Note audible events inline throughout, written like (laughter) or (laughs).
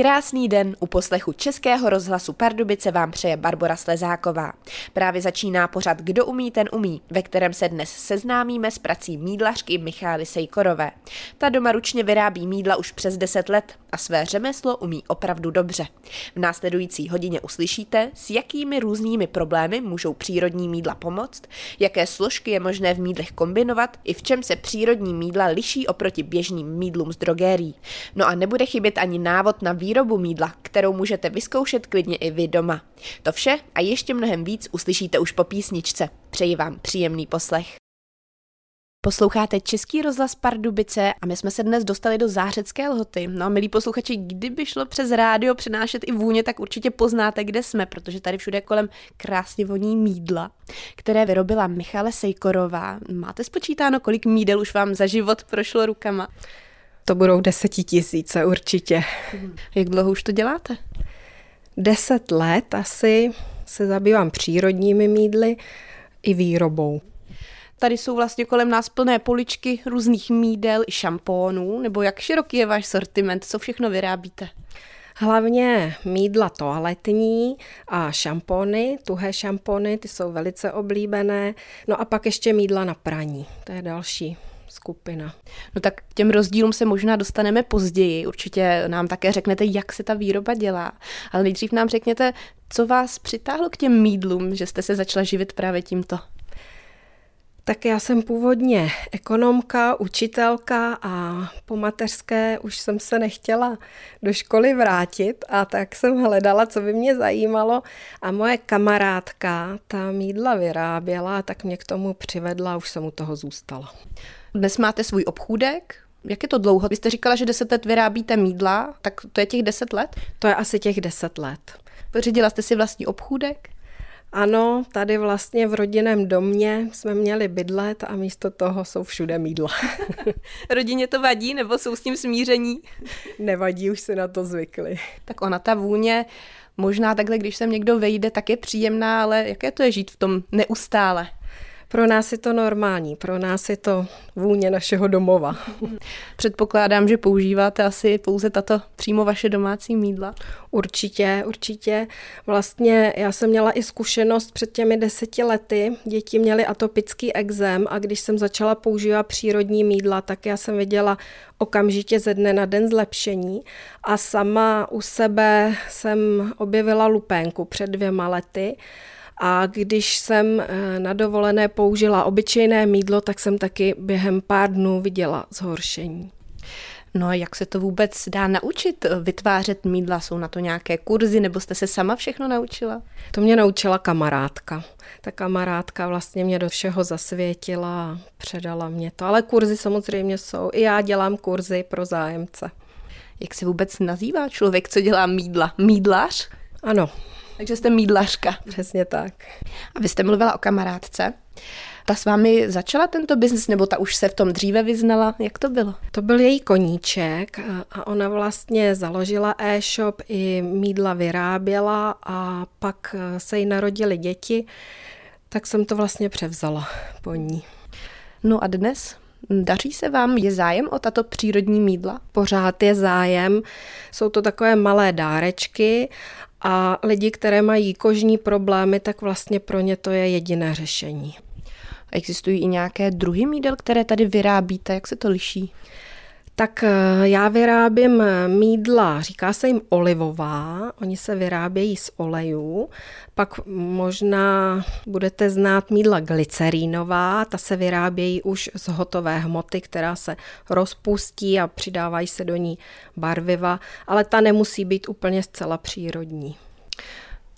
Krásný den u poslechu Českého rozhlasu Pardubice vám přeje Barbara Slezáková. Právě začíná pořad Kdo umí, ten umí, ve kterém se dnes seznámíme s prací mídlařky Michály Sejkorové. Ta doma ručně vyrábí mídla už přes 10 let a své řemeslo umí opravdu dobře. V následující hodině uslyšíte, s jakými různými problémy můžou přírodní mídla pomoct, jaké složky je možné v mídlech kombinovat i v čem se přírodní mídla liší oproti běžným mídlům z drogérií. No a nebude chybět ani návod na výrobu mídla, kterou můžete vyzkoušet klidně i vy doma. To vše a ještě mnohem víc uslyšíte už po písničce. Přeji vám příjemný poslech. Posloucháte Český rozhlas Pardubice a my jsme se dnes dostali do Zářecké lhoty. No a milí posluchači, kdyby šlo přes rádio přenášet i vůně, tak určitě poznáte, kde jsme, protože tady všude kolem krásně voní mídla, které vyrobila Michale Sejkorová. Máte spočítáno, kolik mídel už vám za život prošlo rukama? To budou desetitisíce určitě. Jak dlouho už to děláte? Deset let asi se zabývám přírodními mídly i výrobou. Tady jsou vlastně kolem nás plné poličky různých mídel i šampónů, nebo jak široký je váš sortiment, co všechno vyrábíte? Hlavně mídla toaletní a šampony, tuhé šampony, ty jsou velice oblíbené. No a pak ještě mídla na praní, to je další skupina. No tak k těm rozdílům se možná dostaneme později. Určitě nám také řeknete, jak se ta výroba dělá. Ale nejdřív nám řekněte, co vás přitáhlo k těm mídlům, že jste se začala živit právě tímto. Tak já jsem původně ekonomka, učitelka a po mateřské už jsem se nechtěla do školy vrátit a tak jsem hledala, co by mě zajímalo a moje kamarádka ta mídla vyráběla, tak mě k tomu přivedla a už jsem u toho zůstala. Dnes máte svůj obchůdek, jak je to dlouho? Vy jste říkala, že deset let vyrábíte mídla, tak to je těch deset let? To je asi těch deset let. Pořídila jste si vlastní obchůdek? Ano, tady vlastně v rodinném domě jsme měli bydlet a místo toho jsou všude mídla. (laughs) Rodině to vadí nebo jsou s tím smíření? (laughs) Nevadí, už si na to zvykli. Tak ona ta vůně, možná takhle, když sem někdo vejde, tak je příjemná, ale jaké to je žít v tom neustále? Pro nás je to normální, pro nás je to vůně našeho domova. Předpokládám, že používáte asi pouze tato přímo vaše domácí mídla. Určitě, určitě. Vlastně já jsem měla i zkušenost před těmi deseti lety. Děti měly atopický exém a když jsem začala používat přírodní mídla, tak já jsem viděla okamžitě ze dne na den zlepšení a sama u sebe jsem objevila lupénku před dvěma lety a když jsem eh, na dovolené použila obyčejné mídlo, tak jsem taky během pár dnů viděla zhoršení. No a jak se to vůbec dá naučit eh, vytvářet mídla? Jsou na to nějaké kurzy nebo jste se sama všechno naučila? To mě naučila kamarádka. Ta kamarádka vlastně mě do všeho zasvětila a předala mě to. Ale kurzy samozřejmě jsou. I já dělám kurzy pro zájemce. Jak se vůbec nazývá člověk, co dělá mídla? Mídlař? Ano, takže jste mídlařka. Přesně tak. A vy jste mluvila o kamarádce. Ta s vámi začala tento biznis, nebo ta už se v tom dříve vyznala? Jak to bylo? To byl její koníček a ona vlastně založila e-shop, i mídla vyráběla a pak se jí narodili děti, tak jsem to vlastně převzala po ní. No a dnes? Daří se vám? Je zájem o tato přírodní mídla? Pořád je zájem. Jsou to takové malé dárečky a lidi, které mají kožní problémy, tak vlastně pro ně to je jediné řešení. Existují i nějaké druhy mídel, které tady vyrábíte? Jak se to liší? Tak eh, já vyrábím eh, mídla, říká se jim olivová, oni se vyrábějí z olejů, pak možná budete znát mídla glycerínová, ta se vyrábějí už z hotové hmoty, která se rozpustí a přidávají se do ní barviva, ale ta nemusí být úplně zcela přírodní.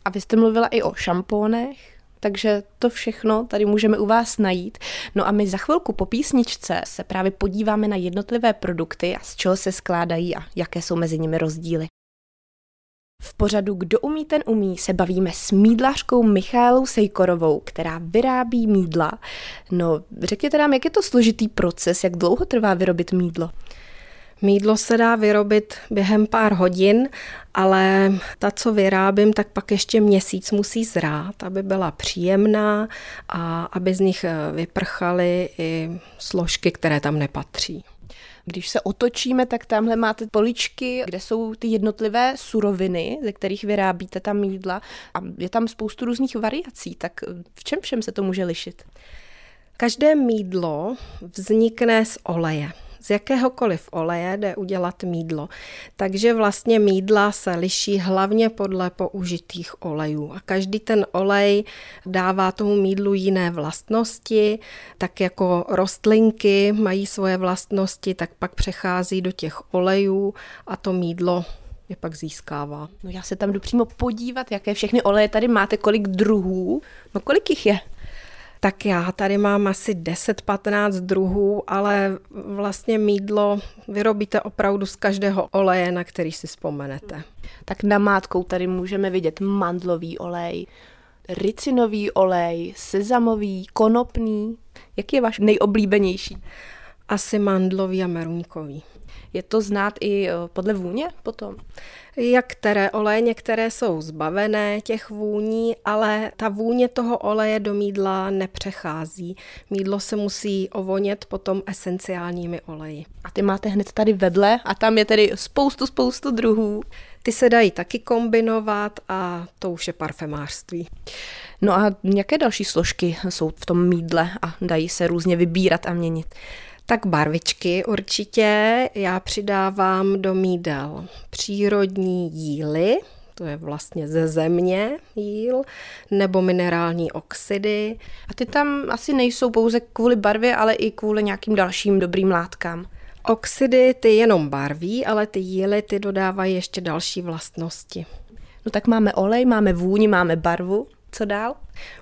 A vy jste mluvila i o šampónech? Takže to všechno tady můžeme u vás najít. No a my za chvilku po písničce se právě podíváme na jednotlivé produkty a z čeho se skládají a jaké jsou mezi nimi rozdíly. V pořadu Kdo umí, ten umí se bavíme s mídlařkou Michálou Sejkorovou, která vyrábí mídla. No, řekněte nám, jak je to složitý proces, jak dlouho trvá vyrobit mídlo? Mídlo se dá vyrobit během pár hodin, ale ta, co vyrábím, tak pak ještě měsíc musí zrát, aby byla příjemná a aby z nich eh, vyprchaly i složky, které tam nepatří. Když se otočíme, tak tamhle máte poličky, kde jsou ty jednotlivé suroviny, ze kterých vyrábíte ta mídla a je tam spoustu různých variací, tak v čem všem se to může lišit? Každé mídlo vznikne z oleje z jakéhokoliv oleje jde udělat mídlo. Takže vlastně mídla se liší hlavně podle použitých olejů. A každý ten olej dává tomu mídlu jiné vlastnosti, tak jako rostlinky mají svoje vlastnosti, tak pak přechází do těch olejů a to mídlo je pak získává. No já se tam jdu přímo podívat, jaké všechny oleje tady máte, kolik druhů, no kolik jich je? Tak já tady mám asi 10-15 druhů, ale vlastně mídlo vyrobíte opravdu z každého oleje, na který si vzpomenete. Tak na mátkou tady můžeme vidět mandlový olej, ricinový olej, sezamový, konopný. Jaký je váš nejoblíbenější? Asi mandlový a meruňkový. Je to znát i eh, podle vůně potom? Jak které oleje, některé jsou zbavené těch vůní, ale ta vůně toho oleje do mídla nepřechází. Mídlo se musí ovonět potom esenciálními oleji. A ty máte hned tady vedle a tam je tedy spoustu, spoustu druhů. Ty se dají taky kombinovat a to už je parfemářství. No a jaké další složky jsou v tom mídle a dají se různě vybírat a měnit? Tak barvičky určitě. Já přidávám do mídel přírodní jíly, to je vlastně ze země jíl, nebo minerální oxidy. A ty tam asi nejsou pouze kvůli barvě, ale i kvůli nějakým dalším dobrým látkám. Oxidy ty jenom barví, ale ty jíly ty dodávají ještě další vlastnosti. No tak máme olej, máme vůni, máme barvu. Co dál?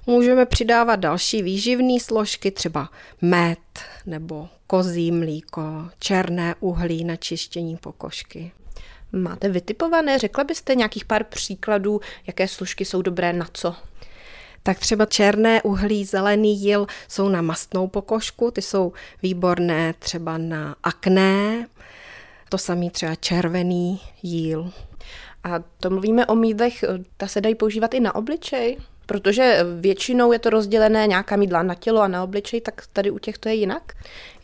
Můžeme přidávat další výživné složky, třeba med nebo kozí mlíko, černé uhlí na čištění pokožky. Máte vytipované, řekla byste nějakých pár příkladů, jaké složky jsou dobré na co? Tak třeba černé uhlí, zelený jil jsou na mastnou pokožku, ty jsou výborné třeba na akné, to samý třeba červený jíl. A to mluvíme o mídlech, ta se dají používat i na obličej? Protože většinou je to rozdělené nějaká mídla na tělo a na obličej, tak tady u těch to je jinak?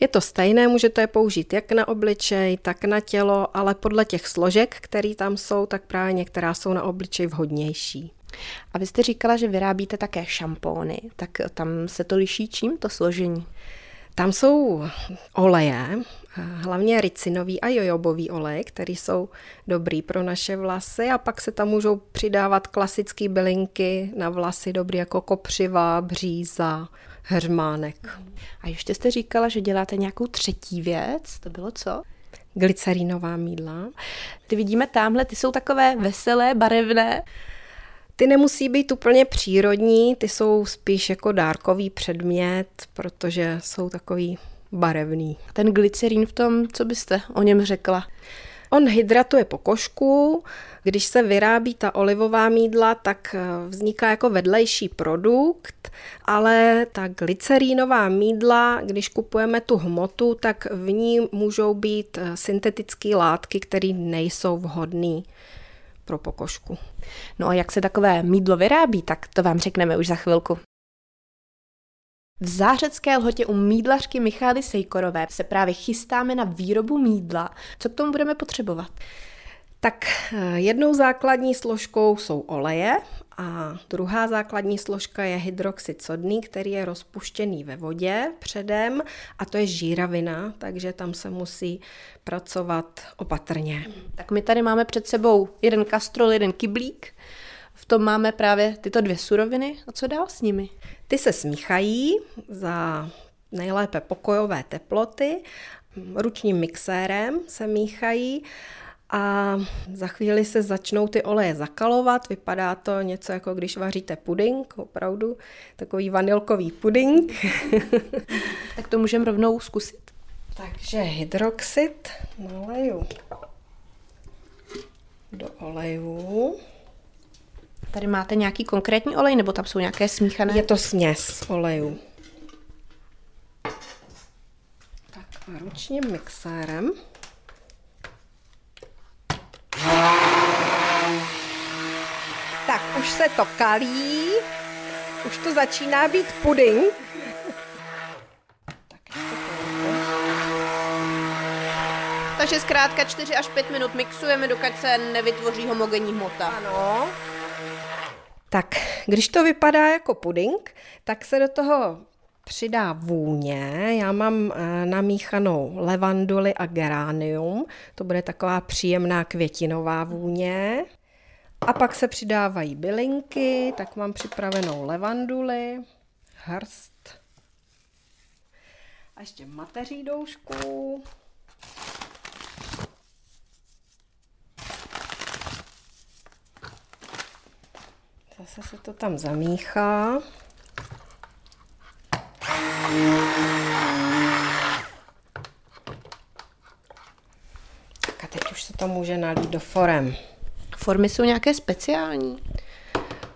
Je to stejné, můžete je použít jak na obličej, tak na tělo, ale podle těch složek, které tam jsou, tak právě některá jsou na obličej vhodnější. A vy jste říkala, že vyrábíte také šampóny, tak tam se to liší čím to složení? Tam jsou oleje, hlavně ricinový a jojobový olej, který jsou dobrý pro naše vlasy a pak se tam můžou přidávat klasické bylinky na vlasy, dobrý jako kopřiva, bříza, hřmánek. A ještě jste říkala, že děláte nějakou třetí věc, to bylo co? Glycerinová mídla. Ty vidíme tamhle, ty jsou takové veselé, barevné. Ty nemusí být úplně přírodní, ty jsou spíš jako dárkový předmět, protože jsou takový barevný. Ten glycerín v tom, co byste o něm řekla? On hydratuje pokožku, když se vyrábí ta olivová mídla, tak eh, vzniká jako vedlejší produkt, ale ta glycerínová mídla, když kupujeme tu hmotu, tak v ní můžou být eh, syntetické látky, které nejsou vhodné pro pokožku. No a jak se takové mídlo vyrábí, tak to vám řekneme už za chvilku. V zářecké lhotě u mídlařky Michály Sejkorové se právě chystáme na výrobu mídla. Co k tomu budeme potřebovat? Tak eh, jednou základní složkou jsou oleje a druhá základní složka je hydroxid sodný, který je rozpuštěný ve vodě předem a to je žíravina, takže tam se musí pracovat opatrně. Tak my tady máme před sebou jeden kastrol, jeden kyblík. V tom máme právě tyto dvě suroviny. A co dál s nimi? Ty se smíchají za nejlépe pokojové teploty, ručním mixérem se míchají a za chvíli se začnou ty oleje zakalovat. Vypadá to něco jako když vaříte puding, opravdu takový vanilkový puding. (laughs) tak to můžeme rovnou zkusit. Takže hydroxid naleju do olejů. Tady máte nějaký konkrétní olej, nebo tam jsou nějaké smíchané? Je to směs olejů. Tak a ručním mixérem. Tak už se to kalí, už to začíná být puding. Takže zkrátka 4 až 5 minut mixujeme, dokud se nevytvoří homogenní hmota. Ano. Tak, když to vypadá jako puding, tak se do toho přidá vůně. Já mám eh, namíchanou levanduli a geranium. To bude taková příjemná květinová vůně. A pak se přidávají bylinky, tak mám připravenou levanduli, hrst a ještě mateří doušku. Zase se to tam zamíchá. Tak a teď už se to může nalít do forem. Formy jsou nějaké speciální?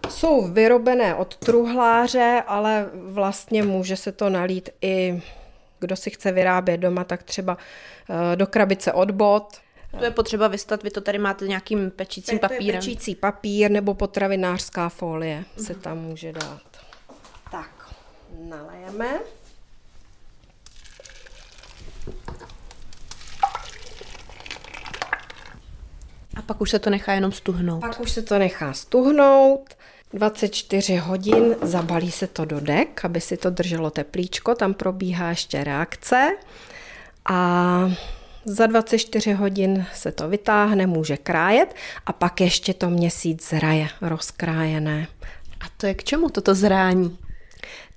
Jsou vyrobené od truhláře, ale vlastně může se to nalít i kdo si chce vyrábět doma, tak třeba eh, do krabice od bot. To je potřeba vystat, vy to tady máte nějakým pečícím papírem. To je pečící papír nebo potravinářská folie se tam může dát. Tak, nalejeme. A pak už se to nechá jenom stuhnout. Pak už se to nechá stuhnout. 24 hodin zabalí se to do dek, aby si to drželo teplíčko, tam probíhá ještě reakce a za 24 hodin se to vytáhne, může krájet a pak ještě to měsíc zraje rozkrájené. A to je k čemu toto zrání?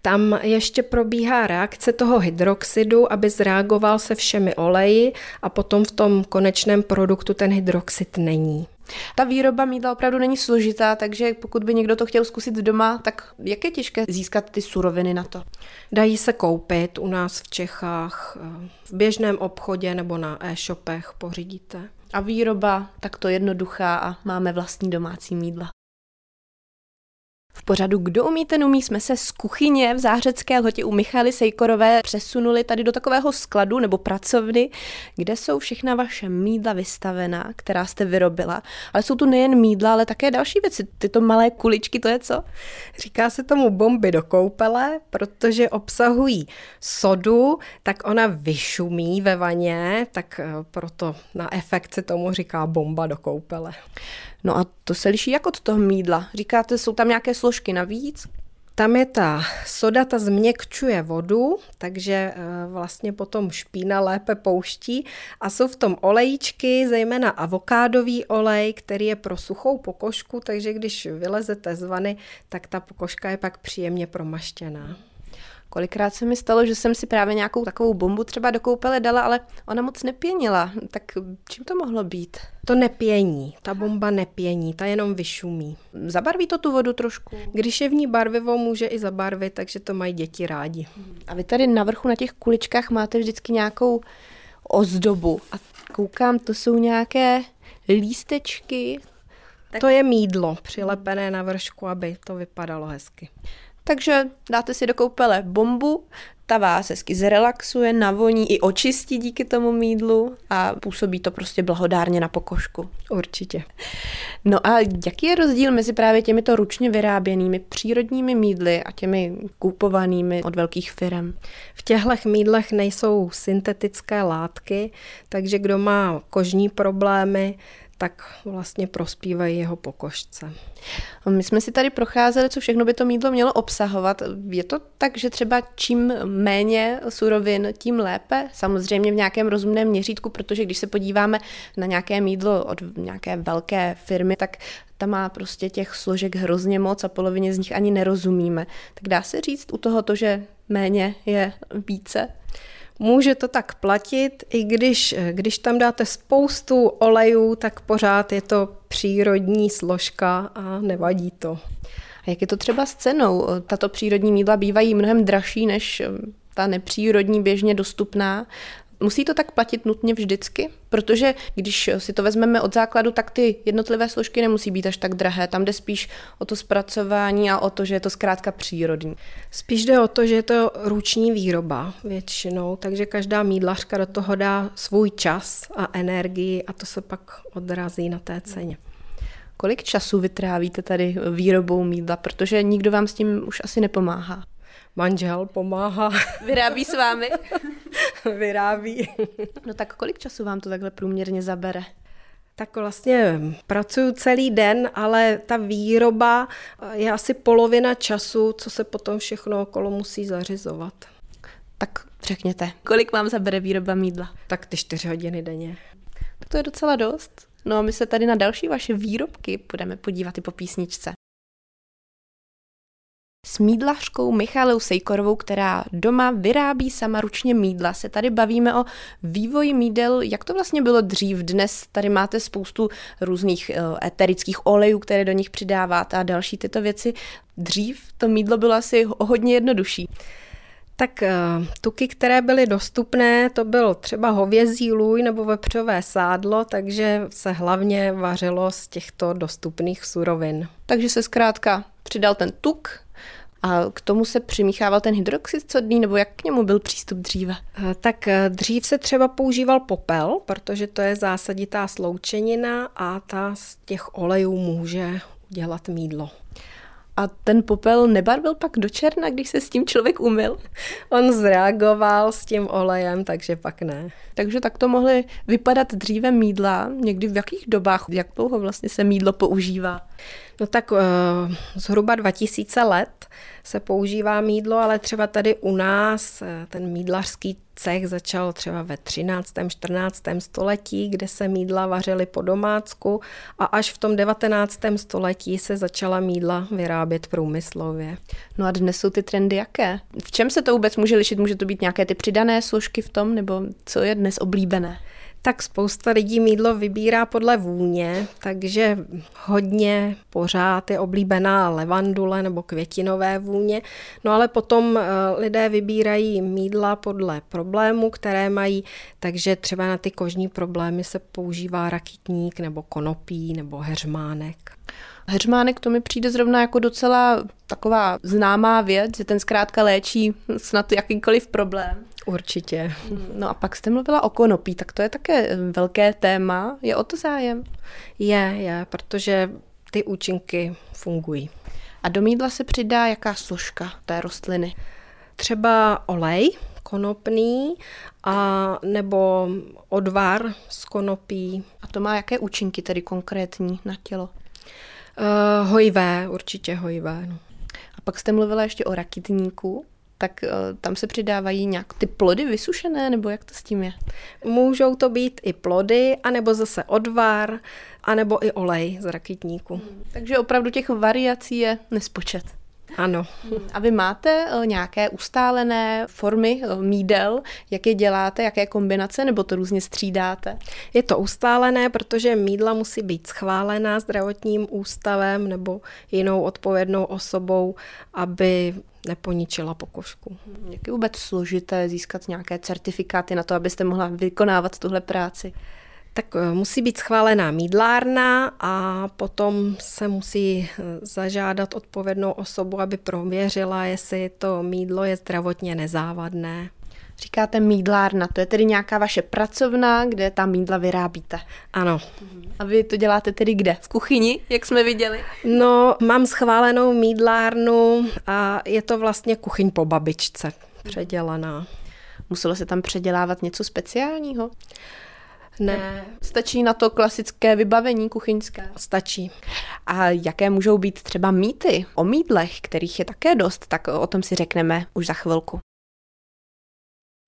Tam ještě probíhá reakce toho hydroxidu, aby zreagoval se všemi oleji a potom v tom konečném produktu ten hydroxid není. Ta výroba mídla opravdu není složitá, takže pokud by někdo to chtěl zkusit doma, tak jak je těžké získat ty suroviny na to? Dají se koupit u nás v Čechách, eh, v běžném obchodě nebo na e-shopech pořídíte. A výroba takto jednoduchá a máme vlastní domácí mídla. V pořadu Kdo umí, ten umí jsme se z kuchyně v Záhřecké lhotě u Michaly Sejkorové přesunuli tady do takového skladu nebo pracovny, kde jsou všechna vaše mídla vystavená, která jste vyrobila. Ale jsou tu nejen mídla, ale také další věci. Tyto malé kuličky, to je co? Říká se tomu bomby do koupele, protože obsahují sodu, tak ona vyšumí ve vaně, tak eh, proto na efekt se tomu říká bomba do koupele. No a to se liší jak od toho mídla? Říkáte, jsou tam nějaké složky navíc? Tam je ta soda, ta změkčuje vodu, takže eh, vlastně potom špína lépe pouští a jsou v tom olejíčky, zejména avokádový olej, který je pro suchou pokožku, takže když vylezete z vany, tak ta pokožka je pak příjemně promaštěná. Kolikrát se mi stalo, že jsem si právě nějakou takovou bombu třeba do koupele dala, ale ona moc nepěnila. Tak čím to mohlo být? To nepění, ta bomba nepění, ta jenom vyšumí. Zabarví to tu vodu trošku? Když je v ní barvivo, může i zabarvit, takže to mají děti rádi. A vy tady na vrchu na těch kuličkách máte vždycky nějakou ozdobu. A koukám, to jsou nějaké lístečky. Tak... To je mídlo přilepené na vršku, aby to vypadalo hezky. Takže dáte si do koupele bombu, ta vás hezky zrelaxuje, navoní i očistí díky tomu mídlu a působí to prostě blahodárně na pokožku. Určitě. No a jaký je rozdíl mezi právě těmito ručně vyráběnými přírodními mídly a těmi kupovanými od velkých firm? V těchto mídlech nejsou syntetické látky, takže kdo má kožní problémy, tak vlastně prospívají jeho pokožce. My jsme si tady procházeli, co všechno by to mídlo mělo obsahovat. Je to tak, že třeba čím méně surovin, tím lépe? Samozřejmě v nějakém rozumném měřítku, protože když se podíváme na nějaké mídlo od nějaké velké firmy, tak ta má prostě těch složek hrozně moc a polovině z nich ani nerozumíme. Tak dá se říct u toho, že méně je více? Může to tak platit, i když, když tam dáte spoustu olejů, tak pořád je to přírodní složka a nevadí to. A jak je to třeba s cenou? Tato přírodní mídla bývají mnohem dražší než ta nepřírodní běžně dostupná. Musí to tak platit nutně vždycky? Protože když si to vezmeme od základu, tak ty jednotlivé složky nemusí být až tak drahé. Tam jde spíš o to zpracování a o to, že je to zkrátka přírodní. Spíš jde o to, že je to ruční výroba většinou, takže každá mídlařka do toho dá svůj čas a energii a to se pak odrazí na té ceně. Kolik času vytrávíte tady výrobou mídla, protože nikdo vám s tím už asi nepomáhá? Manžel pomáhá. (laughs) Vyrábí s vámi? (laughs) vyrábí. No tak kolik času vám to takhle průměrně zabere? Tak vlastně pracuju celý den, ale ta výroba je asi polovina času, co se potom všechno okolo musí zařizovat. Tak řekněte, kolik vám zabere výroba mídla? Tak ty čtyři hodiny denně. Tak to je docela dost. No a my se tady na další vaše výrobky budeme podívat i po písničce s mídlařkou Michalou Sejkorovou, která doma vyrábí sama ručně mídla. Se tady bavíme o vývoji mídel, jak to vlastně bylo dřív. Dnes tady máte spoustu různých uh, eterických olejů, které do nich přidáváte a další tyto věci. Dřív to mídlo bylo asi hodně jednodušší. Tak uh, tuky, které byly dostupné, to byl třeba hovězí lůj nebo vepřové sádlo, takže se hlavně vařilo z těchto dostupných surovin. Takže se zkrátka přidal ten tuk, a k tomu se přimíchával ten hydroxid sodný, nebo jak k němu byl přístup dříve? Eh, tak eh, dřív se třeba používal popel, protože to je zásaditá sloučenina a ta z těch olejů může udělat mídlo. A ten popel nebarvil pak do černa, když se s tím člověk umyl? On zreagoval s tím olejem, takže pak ne. Takže tak to mohly vypadat dříve mídla, někdy v jakých dobách, jak dlouho vlastně se mídlo používá? No tak uh, zhruba 2000 let se používá mídlo, ale třeba tady u nás eh, ten mídlařský cech začal třeba ve 13. 14. století, kde se mídla vařily po domácku a až v tom 19. století se začala mídla vyrábět průmyslově. No a dnes jsou ty trendy jaké? V čem se to vůbec může lišit? Může to být nějaké ty přidané složky v tom, nebo co je dnes oblíbené? Tak spousta lidí mídlo vybírá podle vůně, takže hodně pořád je oblíbená levandule nebo květinové vůně. No ale potom eh, lidé vybírají mídla podle problémů, které mají, takže třeba na ty kožní problémy se používá rakitník nebo konopí nebo heřmánek. Heřmánek to mi přijde zrovna jako docela taková známá věc, že ten zkrátka léčí snad jakýkoliv problém. Určitě. No a pak jste mluvila o konopí, tak to je také eh, velké téma. Je o to zájem? Je, je, protože ty účinky fungují. A do mídla se přidá jaká složka té rostliny? Třeba olej konopný a nebo odvar z konopí. A to má jaké účinky tedy konkrétní na tělo? Uh, hojivé, určitě hojivé. No. A pak jste mluvila ještě o rakitníku tak uh, tam se přidávají nějak ty plody vysušené, nebo jak to s tím je? Můžou to být i plody, anebo zase odvar, anebo i olej z rakitníku. Hmm. Takže opravdu těch variací je nespočet. Ano. A vy máte uh, nějaké ustálené formy uh, mídel, jak je děláte, jaké kombinace, nebo to různě střídáte? Je to ustálené, protože mídla musí být schválená zdravotním ústavem nebo jinou odpovědnou osobou, aby neponičila pokožku. Jak je vůbec složité získat nějaké certifikáty na to, abyste mohla vykonávat tuhle práci? Tak eh, musí být schválená mídlárna a potom se musí eh, zažádat odpovědnou osobu, aby prověřila, jestli to mídlo je zdravotně nezávadné. Říkáte mídlárna, to je tedy nějaká vaše pracovna, kde ta mídla vyrábíte. Ano. A vy to děláte tedy kde? V kuchyni, jak jsme viděli? No, mám schválenou mídlárnu a je to vlastně kuchyň po babičce předělaná. Muselo se tam předělávat něco speciálního? Ne. Stačí na to klasické vybavení kuchyňské? Stačí. A jaké můžou být třeba mýty o mídlech, kterých je také dost, tak o tom si řekneme už za chvilku.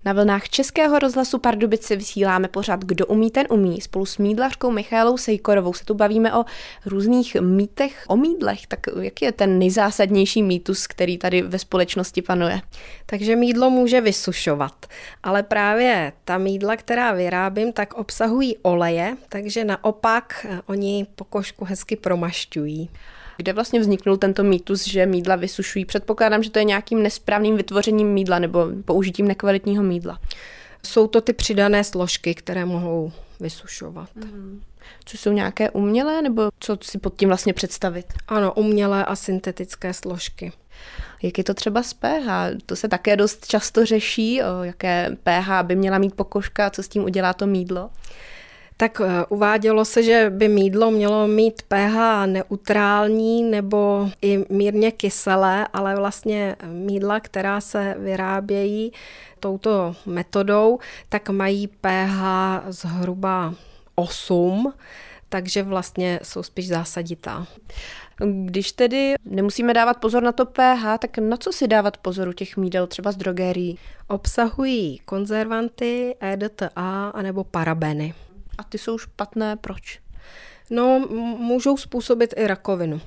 Na vlnách Českého rozhlasu Pardubice vysíláme pořád Kdo umí, ten umí. Spolu s mídlařkou Michálou Sejkorovou se tu bavíme o různých mýtech o mídlech. Tak jaký je ten nejzásadnější mýtus, který tady ve společnosti panuje? Takže mídlo může vysušovat, ale právě ta mídla, která vyrábím, tak obsahují oleje, takže naopak eh, oni pokožku hezky promašťují. Kde vlastně vzniknul tento mýtus, že mídla vysušují? Předpokládám, že to je nějakým nesprávným vytvořením mídla nebo použitím nekvalitního mídla. Jsou to ty přidané složky, které mohou vysušovat. Mm. Co jsou nějaké umělé, nebo co si pod tím vlastně představit? Ano, umělé a syntetické složky. Jak je to třeba s pH? To se také dost často řeší, o jaké pH by měla mít pokožka, co s tím udělá to mídlo. Tak eh, uvádělo se, že by mídlo mělo mít pH neutrální nebo i mírně kyselé, ale vlastně mídla, která se vyrábějí touto metodou, tak mají pH zhruba 8, takže vlastně jsou spíš zásaditá. Když tedy nemusíme dávat pozor na to pH, tak na co si dávat pozor u těch mídel, třeba z drogérií? Obsahují konzervanty, EDTA anebo parabeny. A ty jsou špatné, proč? No, můžou způsobit i rakovinu.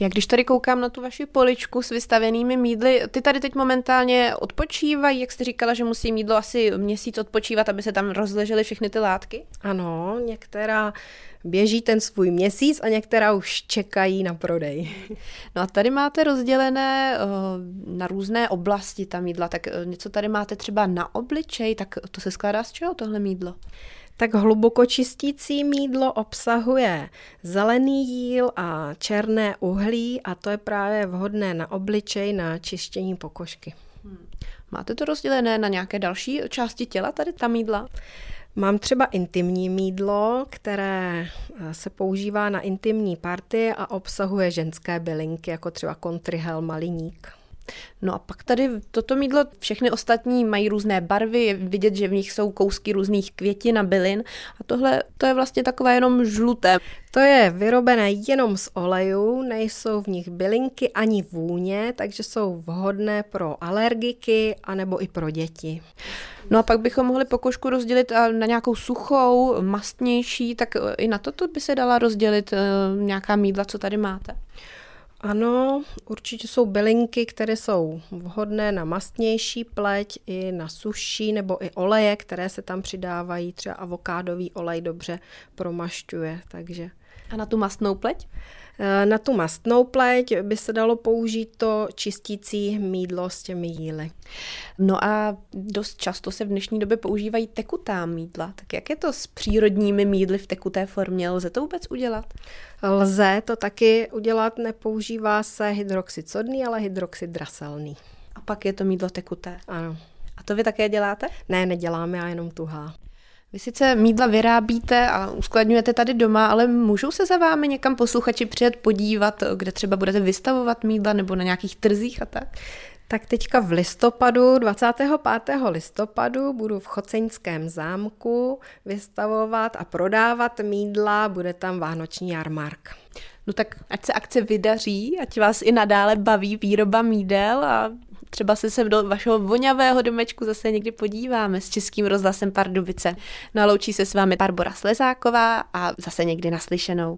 Jak když tady koukám na tu vaši poličku s vystavenými mídly, ty tady teď momentálně odpočívají, jak jste říkala, že musí mídlo asi měsíc odpočívat, aby se tam rozležely všechny ty látky? Ano, některá běží ten svůj měsíc a některá už čekají na prodej. No a tady máte rozdělené uh, na různé oblasti ta mídla, tak uh, něco tady máte třeba na obličej, tak to se skládá z čeho tohle mídlo? Tak hluboko čistící mídlo obsahuje zelený jíl a černé uhlí a to je právě vhodné na obličej na čištění pokožky. Hmm. Máte to rozdělené na nějaké další části těla, tady ta mídla? Mám třeba intimní mídlo, které eh, se používá na intimní party a obsahuje ženské bylinky, jako třeba kontrihel, maliník. No a pak tady toto mídlo, všechny ostatní mají různé barvy, je vidět, že v nich jsou kousky různých květin a bylin a tohle to je vlastně takové jenom žluté. To je vyrobené jenom z olejů, nejsou v nich bylinky ani vůně, takže jsou vhodné pro alergiky anebo i pro děti. No a pak bychom mohli pokožku rozdělit na nějakou suchou, mastnější, tak i na toto by se dala rozdělit eh, nějaká mídla, co tady máte. Ano, určitě jsou bylinky, které jsou vhodné na mastnější pleť, i na suší nebo i oleje, které se tam přidávají. Třeba avokádový olej dobře promašťuje, takže... A na tu mastnou pleť? Eh, na tu mastnou pleť by se dalo použít to čistící mídlo s těmi jíly. No a dost často se v dnešní době používají tekutá mídla. Tak jak je to s přírodními mídly v tekuté formě? Lze to vůbec udělat? Lze to taky udělat, nepoužívá se hydroxid sodný, ale hydroxid draselný. A pak je to mídlo tekuté? Ano. A to vy také děláte? Ne, neděláme, já jenom tuhá. Vy sice mídla vyrábíte a uskladňujete tady doma, ale můžou se za vámi někam posluchači přijet podívat, kde třeba budete vystavovat mídla nebo na nějakých trzích a tak? Tak teďka v listopadu, 25. listopadu, budu v Choceňském zámku vystavovat a prodávat mídla, bude tam vánoční jarmark. No tak ať se akce vydaří, ať vás i nadále baví výroba mídel a třeba se sem do vašeho vonavého domečku zase někdy podíváme s Českým rozhlasem Pardubice. Naloučí se s vámi Barbora Slezáková a zase někdy naslyšenou.